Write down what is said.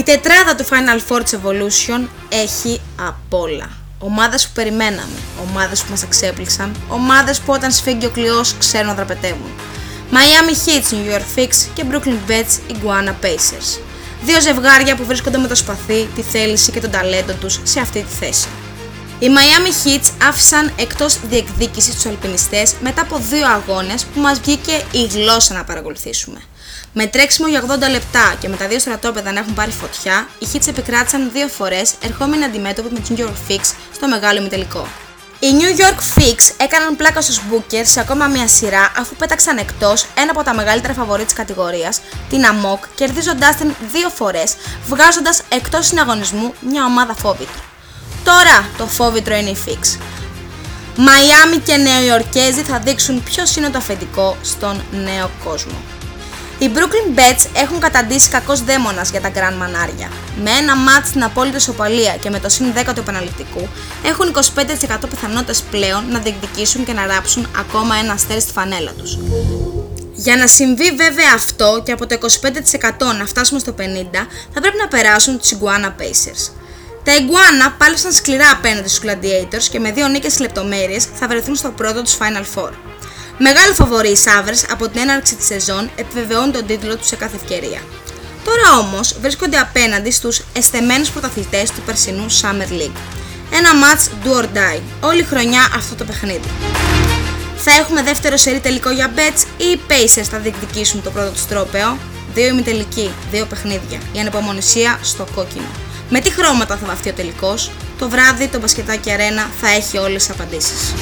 τετράδα του Final Four της Evolution έχει απ' όλα. Ομάδες που περιμέναμε, ομάδες που μας εξέπληξαν, ομάδες που όταν σφίγγει ο κλειός ξέρουν να δραπετεύουν. Miami Heat, New York Fix και Brooklyn Bets, Iguana Pacers. Δύο ζευγάρια που βρίσκονται με το σπαθί, τη θέληση και τον ταλέντο τους σε αυτή τη θέση. Οι Miami Heat άφησαν εκτός διεκδίκησης τους αλπινιστές μετά από δύο αγώνες που μας βγήκε η γλώσσα να παρακολουθήσουμε. Με τρέξιμο για 80 λεπτά και με τα δύο στρατόπεδα να έχουν πάρει φωτιά, οι Hits επικράτησαν δύο φορές ερχόμενοι αντιμέτωποι με την New York Fix στο μεγάλο ημιτελικό. Οι New York Fix έκαναν πλάκα στους Booker σε ακόμα μια σειρά αφού πέταξαν εκτός ένα από τα μεγαλύτερα φαβορή της κατηγορίας, την Amok, κερδίζοντάς την δύο φορές, βγάζοντας εκτός συναγωνισμού μια ομάδα φόβητρη. Τώρα το φόβητρο είναι η Fix. Μαϊάμι και Νέο Ιορκέζοι θα δείξουν ποιος είναι το αφεντικό στον νέο κόσμο. Οι Brooklyn Bets έχουν καταντήσει κακός δαίμονας για τα Grand Μανάρια. Με ένα μάτς στην απόλυτη σοπαλία και με το συν 10 του επαναληπτικού, έχουν 25% πιθανότητες πλέον να διεκδικήσουν και να ράψουν ακόμα ένα αστέρι στη φανέλα τους. Για να συμβεί βέβαια αυτό και από το 25% να φτάσουμε στο 50% θα πρέπει να περάσουν τους Iguana Pacers. Τα Iguana πάλεψαν σκληρά απέναντι στους Gladiators και με δύο νίκες λεπτομέρειες θα βρεθούν στο πρώτο τους Final Four. Μεγάλο φαβορή οι Σάβρες από την έναρξη της σεζόν επιβεβαιώνουν τον τίτλο τους σε κάθε ευκαιρία. Τώρα όμως βρίσκονται απέναντι στους εσθεμένους πρωταθλητές του περσινού Summer League. Ένα match do or die, όλη χρονιά αυτό το παιχνίδι. Θα έχουμε δεύτερο σερί τελικό για bets ή οι Pacers θα διεκδικήσουν το πρώτο τους τρόπεο; Δύο ημιτελικοί, δύο παιχνίδια. Η ανεπομονησία στο κόκκινο. Με τι χρώματα θα βαφτεί ο τελικός, το βράδυ το μπασκετάκι αρένα θα έχει όλες τις απαντήσεις.